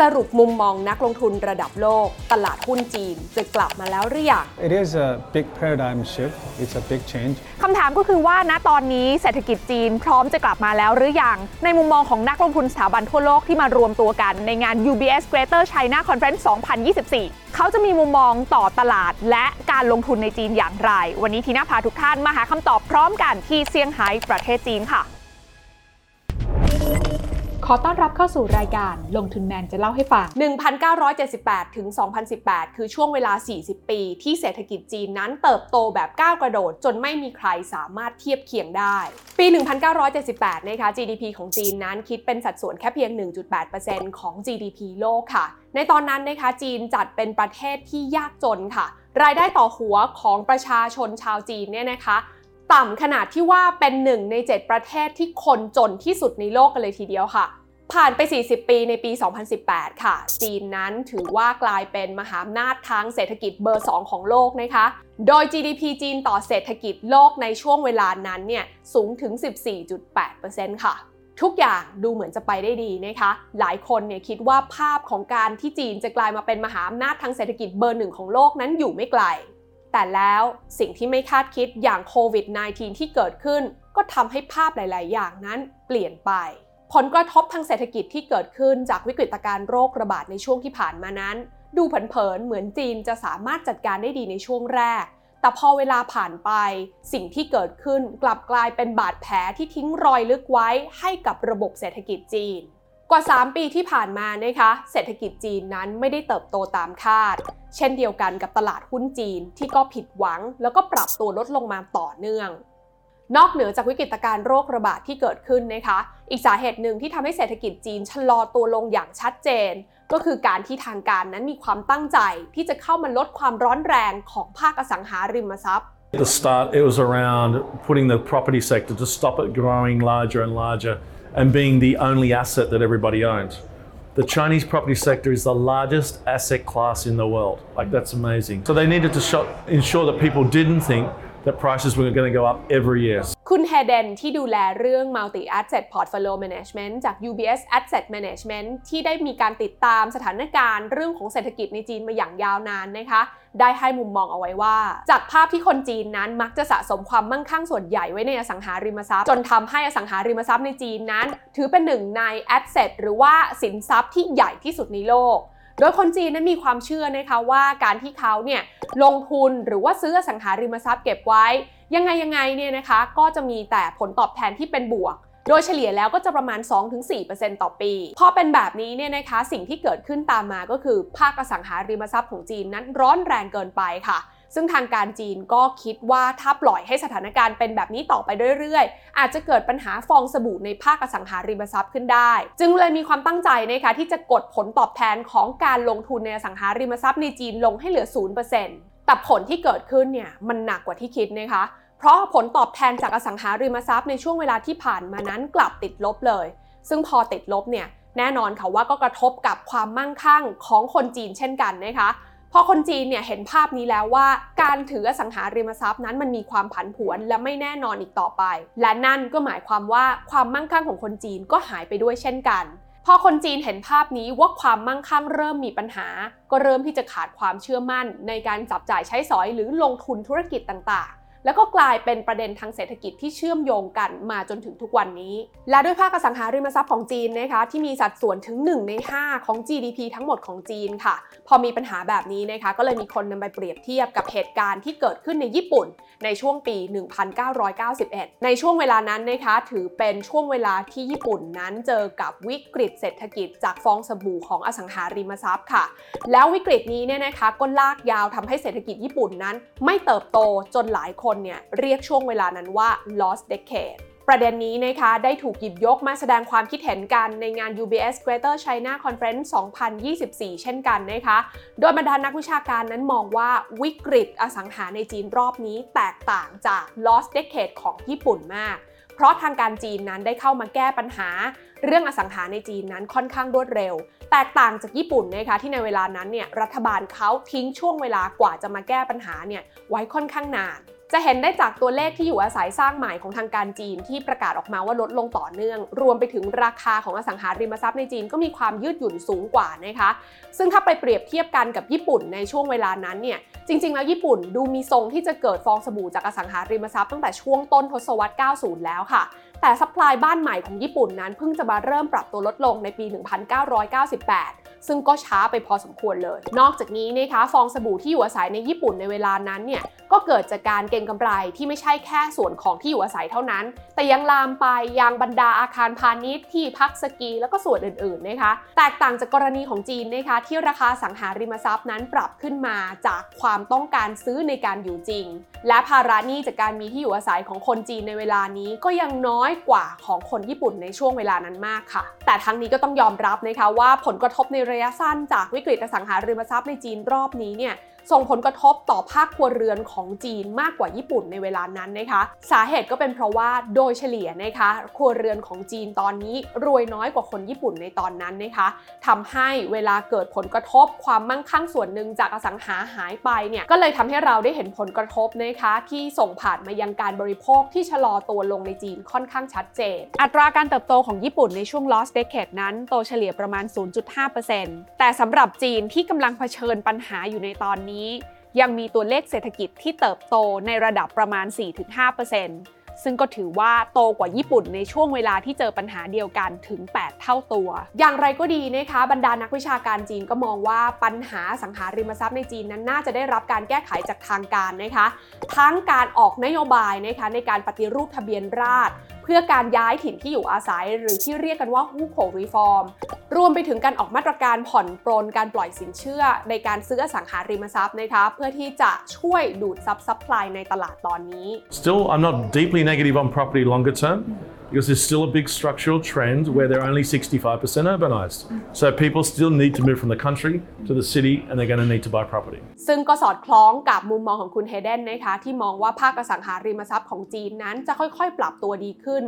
สรุปมุมมองนักลงทุนระดับโลก ตลาดหุ้นจีนจะกลับมาแล้วหรือยัง It is a big paradigm shift. It's a big change. คำถามก็คือว่าณตอนนี้เศรษฐกิจจีนพร้อมจะกลับมาแล้วหรือยัง ในมุมมองของนักลงทุนสถาบันทั่วโลกที่มารวมตัวกันในงาน UBS Greater China Conference 2024 เขาจะมีมุมมองต่อตลาดและการลงทุนในจีนอย่างไร วันนี้ทีน่าพาทุกท่านมาหาคำตอบพร้อมกันที่เซี่ยงไฮ้ประเทศจีนค่ะ ขอต้อนรับเข้าสู่รายการลงทุนแมนจะเล่าให้ฟัง 1978 ถึง 2018 คือช่วงเวลา 40 ปีที่เศรษฐกิจจีนนั้นเติบโตแบบก้าวกระโดด จนไม่มีใครสามารถเทียบเคียงได้ ปี 1978 นะคะ GDP ของจีนนั้นคิดเป็นสัดส่วนแค่เพียง 1.8%ของ GDP โลกค่ะ ในตอนนั้นนะคะจีนจัดเป็นประเทศที่ยากจนค่ะ รายได้ต่อหัวของประชาชนชาวจีนเนี่ยนะคะ ต่ำขนาดที่ว่าเป็นหนึ่งใน 7 ประเทศที่คนจนที่สุดในโลกกันเลยทีเดียวค่ะ ผ่านไป 40 ปีในปี 2018 ค่ะ จีนนั้นถือว่ากลายเป็นมหาอำนาจทางเศรษฐกิจเบอร์ 2 ของโลกนะคะ โดย GDP จีนต่อเศรษฐกิจโลกในช่วงเวลานั้นเนี่ยสูงถึง 14.8%ค่ะทุกอย่างดูเหมือนจะไปได้ดีนะคะ หลายคนเนี่ยคิดว่าภาพของการที่จีนจะกลายมาเป็นมหาอำนาจทางเศรษฐกิจเบอร์หนึ่งของโลกนั้นอยู่ไม่ไกล แต่แล้วสิ่งที่ไม่คาดคิดอย่างโควิด -19 ที่เกิดขึ้น ก็ทำให้ภาพหลาย ๆ อย่างนั้นเปลี่ยนไป ผลกระทบทางเศรษฐกิจที่เกิดขึ้นจากวิกฤตการณ์โรคระบาดในช่วงที่ผ่านมานั้น ดูเผิน ๆ เหมือนจีนจะสามารถจัดการได้ดีในช่วงแรก แต่พอเวลาผ่านไป สิ่งที่เกิดขึ้นกลับกลายเป็นบาดแผลที่ทิ้งรอยลึกไว้ให้กับระบบเศรษฐกิจจีน กว่า 3 ปีที่ผ่านมานะคะเศรษฐกิจจีนนั้นไม่ได้เติบโตตามคาด เช่นเดียวกันกับตลาดหุ้นจีนที่ก็ผิดหวัง แล้วก็ปรับตัวลดลงมาต่อเนื่อง นอกเหนือจากวิกฤตการณ์โรคระบาดที่เกิดขึ้นนะคะ อีกสาเหตุหนึ่งที่ทำให้เศรษฐกิจจีนชะลอตัวลงอย่างชัดเจน ก็คือการที่ทางการนั้นมีความตั้งใจที่จะเข้ามาลดความร้อนแรงของภาคอสังหาริมทรัพย์ At the start, it was around putting the property sector to stop it growing larger and larger and being the only asset that everybody owns. The Chinese property sector is the largest asset class in the world. Like, that's amazing. So, they needed to ensure that people didn't think that prices were going to go up every year. คุณเฮเดนที่ดูแลเรื่อง Multi Asset Portfolio Management จาก UBS Asset Management ที่ได้มีการติดตามสถานการณ์เรื่องของเศรษฐกิจในจีนมาอย่างยาวนานนะคะ ได้ให้มุมมองเอาไว้ว่า จากภาพที่คนจีนนั้นมักจะสะสมความมั่งคั่งส่วนใหญ่ไว้ในอสังหาริมทรัพย์ จนทำให้อสังหาริมทรัพย์ในจีนนั้น ถือเป็นหนึ่งใน Asset หรือว่าสินทรัพย์ที่ใหญ่ที่สุดในโลก โดยคนจีนนั้นมีความเชื่อนะคะว่าการที่เขาเนี่ยลงทุนหรือว่าซื้อสังหาริมทรัพย์เก็บไว้ ยังไงยังไงเนี่ยนะคะก็จะมีแต่ผลตอบแทนที่เป็นบวกโดยเฉลี่ยแล้วก็จะประมาณ 2-4%ต่อปี พอเป็นแบบนี้เนี่ยนะคะสิ่งที่เกิดขึ้นตามมาก็คือภาคอสังหาริมทรัพย์ของจีนนั้นร้อนแรงเกินไปค่ะ ซึ่งทางการจีนก็คิดว่าถ้าปล่อยให้สถานการณ์เป็นแบบนี้ต่อไปเรื่อยๆ อาจจะเกิดปัญหาฟองสบู่ในภาคอสังหาริมทรัพย์ขึ้นได้ จึงเลยมีความตั้งใจนะคะที่จะกดผลตอบแทนของการลงทุนในอสังหาริมทรัพย์ในจีนลงให้เหลือ 0%แต่ผลที่เกิดขึ้นเนี่ยมันหนักกว่าที่คิดนะคะเพราะผลตอบแทนจากอสังหาริมทรัพย์ในช่วงเวลาที่ผ่านมานั้นกลับติดลบเลย ซึ่งพอติดลบเนี่ยแน่นอนค่ะว่าก็กระทบกับความมั่งคั่งของคนจีนเช่นกันนะคะ พอคนจีนเนี่ยเห็นภาพนี้แล้วว่า การถืออสังหาริมทรัพย์นั้นมันมีความผันผวนและไม่แน่นอนอีกต่อไป และนั่นก็หมายความว่าความมั่งคั่งของคนจีนก็หายไปด้วยเช่นกันพอคนจีนเห็นภาพนี้ว่าความมั่งคั่งเริ่มมีปัญหา ก็เริ่มที่จะขาดความเชื่อมั่นในการจับจ่ายใช้สอยหรือลงทุนธุรกิจต่างๆ แล้วก็กลายเป็นประเด็นทางเศรษฐกิจที่เชื่อมโยงกันมาจนถึงทุกวันนี้ และด้วยภาคอสังหาริมทรัพย์ของจีนนะคะที่มีสัดส่วนถึง 1 ใน 5 ของ GDP ทั้งหมดของจีนค่ะ พอมีปัญหาแบบนี้นะคะก็เลยมีคนนำไปเปรียบเทียบกับเหตุการณ์ที่เกิดขึ้นในญี่ปุ่น ในช่วงปี 1991 ในช่วงเวลานั้นนะคะถือเป็นช่วงเวลาที่ญี่ปุ่นนั้นเจอกับวิกฤตเศรษฐกิจจากฟองสบู่ของอสังหาริมทรัพย์ค่ะ แล้ววิกฤตนี้เนี่ยนะคะก็ลากยาวทำให้เศรษฐกิจญี่ปุ่นนั้น ไม่เติบโตจนหลายคนเนี่ยเรียกช่วงเวลานั้นว่า lost decade ประเด็นนี้นะคะได้ถูกหยิบยกมาแสดงความคิดเห็นกันในงาน UBS Greater China Conference 2024 เช่นกันนะคะ โดยบรรดานักวิชาการนั้นมองว่าวิกฤตอสังหาในจีนรอบนี้แตกต่างจาก lost decade ของญี่ปุ่นมาก เพราะทางการจีนนั้นได้เข้ามาแก้ปัญหา เรื่องอสังหาในจีนนั้นค่อนข้างรวดเร็ว แตกต่างจากญี่ปุ่นนะคะที่ในเวลานั้นเนี่ยรัฐบาลเขาทิ้งช่วงเวลากว่าจะมาแก้ปัญหาเนี่ยไว้ค่อนข้างนาน จะเห็นได้จากตัวเลขที่อยู่อาศัยสร้างใหม่ของทางการจีนที่ประกาศออกมาว่าลดลงต่อเนื่อง รวมไปถึงราคาของอสังหาริมทรัพย์ในจีนก็มีความยืดหยุ่นสูงกว่านะคะ ซึ่งถ้าไปเปรียบเทียบกันกับญี่ปุ่นในช่วงเวลานั้นเนี่ยจริง ๆ แล้วญี่ปุ่นดูมีทรงที่จะเกิดฟองสบู่จากอสังหาริมทรัพย์ตั้งแต่ช่วงต้นทศวรรษ 90 แล้วค่ะ แต่ supply บ้านใหม่ของญี่ปุ่นนั้นเพิ่งจะมาเริ่มปรับตัวลดลงในปี 1998ซึ่งก็ช้าไปพอสมควรเลย นอกจากนี้นะคะฟองสบู่ที่อยู่อาศัยในญี่ปุ่นในเวลานั้นเนี่ยก็เกิดจากการเก็งกำไรที่ไม่ใช่แค่ส่วนของที่อยู่อาศัยเท่านั้น แต่ยังลามไปยังบรรดาอาคารพาณิชย์ที่พักสกีแล้วก็ส่วนอื่นๆนะคะแตกต่างจากกรณีของจีนนะคะที่ราคาอสังหาริมทรัพย์นั้นปรับขึ้นมาจากความต้องการซื้อในการอยู่จริง และภาระหนี้จากการมีที่อยู่อาศัยของคนจีนในเวลานี้ก็ยังน้อยกว่าของคนญี่ปุ่นในช่วงเวลานั้นมากค่ะ แต่ทั้งนี้ก็ต้องยอมรับนะคะว่าผลกระทบในระยะสั้นจากวิกฤตอสังหาริมทรัพย์ในจีนรอบนี้เนี่ย ส่งผลกระทบต่อภาคครัวเรือนของจีนมากกว่าญี่ปุ่นในเวลานั้นนะคะ สาเหตุก็เป็นเพราะว่าโดยเฉลี่ยนะคะครัวเรือนของจีนตอนนี้รวยน้อยกว่าคนญี่ปุ่นในตอนนั้นนะคะทำให้เวลาเกิดผลกระทบความมั่งคั่งส่วนหนึ่งจากอสังหาหายไปเนี่ยก็เลยทำให้เราได้เห็นผลกระทบนะคะที่ส่งผ่านมายังการบริโภคที่ชะลอตัวลงในจีนค่อนข้างชัดเจน อัตราการเติบโตของญี่ปุ่นในช่วง lost decade นั้นโตเฉลี่ยประมาณ 0.5%แต่สำหรับจีนที่กำลังเผชิญปัญหาอยู่ในตอนนี้ยังมีตัวเลขเศรษฐกิจที่เติบโตในระดับประมาณ 4-5%ซึ่งก็ถือว่าโตกว่าญี่ปุ่นในช่วงเวลาที่เจอปัญหาเดียวกันถึง 8 เท่าตัว อย่างไรก็ดีนะคะบรรดานักวิชาการจีนก็มองว่าปัญหาอสังหาริมทรัพย์ในจีนนั้นน่าจะได้รับการแก้ไขจากทางการนะคะ ทั้งการออกนโยบายนะคะในการปฏิรูปทะเบียนราษฎรเพื่อการย้ายถิ่นที่อยู่อาศัย หรือที่เรียกกันว่า hukou reform รวมไปถึงการออกมาตรการผ่อนปรนการปล่อยสินเชื่อ ในการซื้ออสังหาริมทรัพย์นะคะเพื่อที่จะช่วยดูดซับ supply ในตลาดตอนนี้ Still, I'm not deeply negative on property longer term because there's still a big structural trend where they're only 65% urbanized. So people still need to move from the country to the city and they're going to need to buy property. ซึ่งก็สอดคล้องกับมุมมองของคุณเฮเดนนะคะที่มองว่าภาคอสังหาริมทรัพย์ของจีนนั้นจะค่อยๆ ปรับตัวดีขึ้น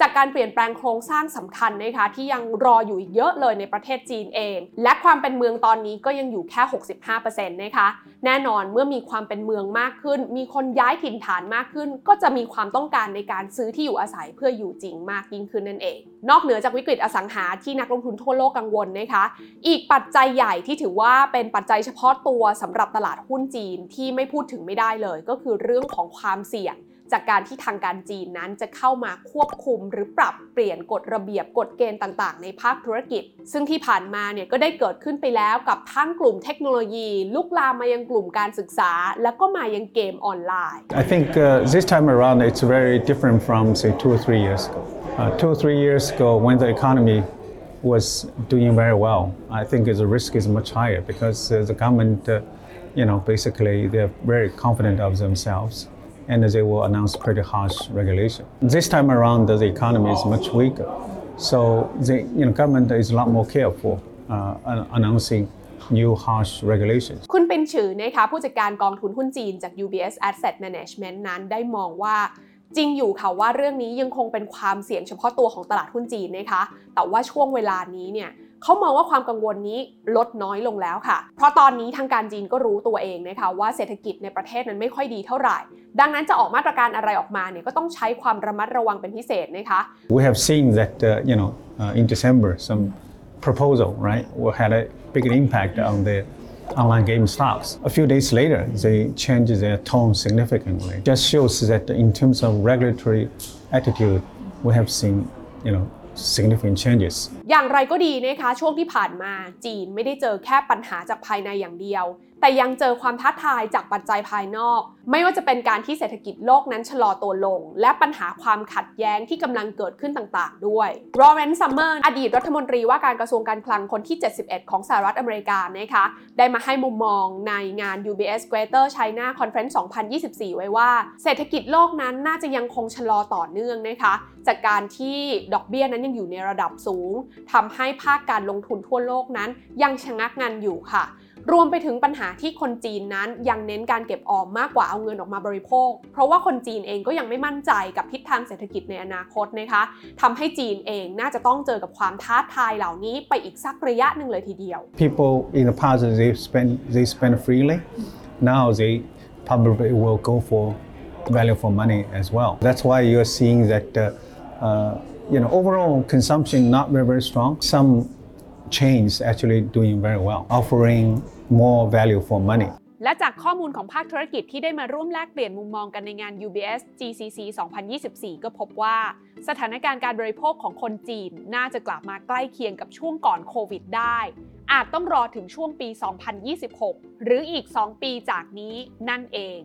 จากการเปลี่ยนแปลงโครงสร้างสำคัญนะคะที่ยังรออยู่อีกเยอะเลยในประเทศจีนเอง และความเป็นเมืองตอนนี้ก็ยังอยู่แค่ 65%นะคะแน่นอนเมื่อมีความเป็นเมืองมากขึ้น มีคนย้ายถิ่นฐานมากขึ้น ก็จะมีความต้องการในการซื้อที่อยู่อาศัยเพื่ออยู่จริงมากยิ่งขึ้นนั่นเอง นอกเหนือจากวิกฤตอสังหาที่นักลงทุนทั่วโลกกังวลนะคะ อีกปัจจัยใหญ่ที่ถือว่าเป็นปัจจัยเฉพาะตัวสำหรับตลาดหุ้นจีนที่ไม่พูดถึงไม่ได้เลย ก็คือเรื่องของความเสี่ยง จากการที่ทางการจีนนั้นจะเข้ามาควบคุมหรือปรับเปลี่ยนกฎระเบียบกฎเกณฑ์ต่างๆ ในภาคธุรกิจ ซึ่งที่ผ่านมาเนี่ยก็ได้เกิดขึ้นไปแล้วกับทั้งกลุ่มเทคโนโลยี ลุกลามมายังกลุ่มการศึกษา แล้วก็มายังเกมออนไลน์ I think uh, this time around it's very different from, say, two or three years ago. Uh, two or three years ago, when the economy was doing very well, I think the risk is much higher because uh, the government, uh, you know, basically they're very confident of themselves and they will announce pretty harsh regulation. This time around, the economy is much weaker, so the you know, government is a lot more careful uh, an- announcing new harsh regulations. คุณเป็นฉือนะคะผู้จัดการกองทุนหุ้นจีนจาก UBS Asset Management นั้นได้มองว่าจริงอยู่ค่ะว่าเรื่องนี้ยังคงเป็นความเสี่ยงเฉพาะตัวของตลาดหุ้นจีนนะคะ แต่ว่าช่วงเวลานี้เนี่ย เขามองว่าความกังวลนี้ลดน้อยลงแล้วค่ะ เพราะตอนนี้ทางการจีนก็รู้ตัวเองนะคะว่าเศรษฐกิจในประเทศนั้นไม่ค่อยดีเท่าไหร่ ดังนั้นจะออกมาตรการอะไรออกมาเนี่ยก็ต้องใช้ความระมัดระวังเป็นพิเศษนะคะ We have seen that, uh, you know, uh, in December, some proposal, right, will had a big impact on the online game stocks. A few days later, they changed their tone significantly. Just shows that in terms of regulatory attitude, we have seen, you know, significant changes. อย่างไรก็ดีนะคะช่วงที่ผ่านมาจีนไม่ได้เจอแค่ปัญหาจากภายในอย่างเดียวแต่ยังเจอความท้าทายจากปัจจัยภายนอก ไม่ว่าจะเป็นการที่เศรษฐกิจโลกนั้นชะลอตัวลง และปัญหาความขัดแย้งที่กำลังเกิดขึ้นต่างๆ ด้วยLawrence Summers อดีตรัฐมนตรีว่าการกระทรวงการคลังคนที่ 71 ของสหรัฐอเมริกานะคะได้มาให้มุมมองในงาน UBS Greater China Conference 2024 ไว้ว่า เศรษฐกิจโลกนั้นน่าจะยังคงชะลอต่อเนื่องนะคะ จากการที่ดอกเบี้ยนั้นยังอยู่ในระดับสูงทำให้ภาคการลงทุนทั่วโลกนั้นยังชะงักงันอยู่ค่ะ รวมไปถึงปัญหาที่คนจีนนั้นยังเน้นการเก็บออมมากกว่าเอาเงินออกมาบริโภค เพราะว่าคนจีนเองก็ยังไม่มั่นใจกับทิศทางเศรษฐกิจในอนาคตนะคะทำให้จีนเองน่าจะต้องเจอกับความท้าทายเหล่านี้ไปอีกสักระยะหนึ่งเลยทีเดียว People in the past they spend they spend freely. Now they probably will go for value for money as well. That's why you're seeing that uh, uh, you know overall consumption not very very strong. Some chains actually doing very well, offering more value for money. และจากข้อมูลของภาคธุรกิจที่ได้มาร่วมแลกเปลี่ยนมุมมองกันในงาน UBS GCC 2024 ก็พบว่า สถานการณ์การบริโภคของคนจีนน่าจะกลับมาใกล้เคียงกับช่วงก่อนโควิดได้ อาจต้องรอถึงช่วงปี 2026 หรืออีก 2 ปีจากนี้นั่นเอง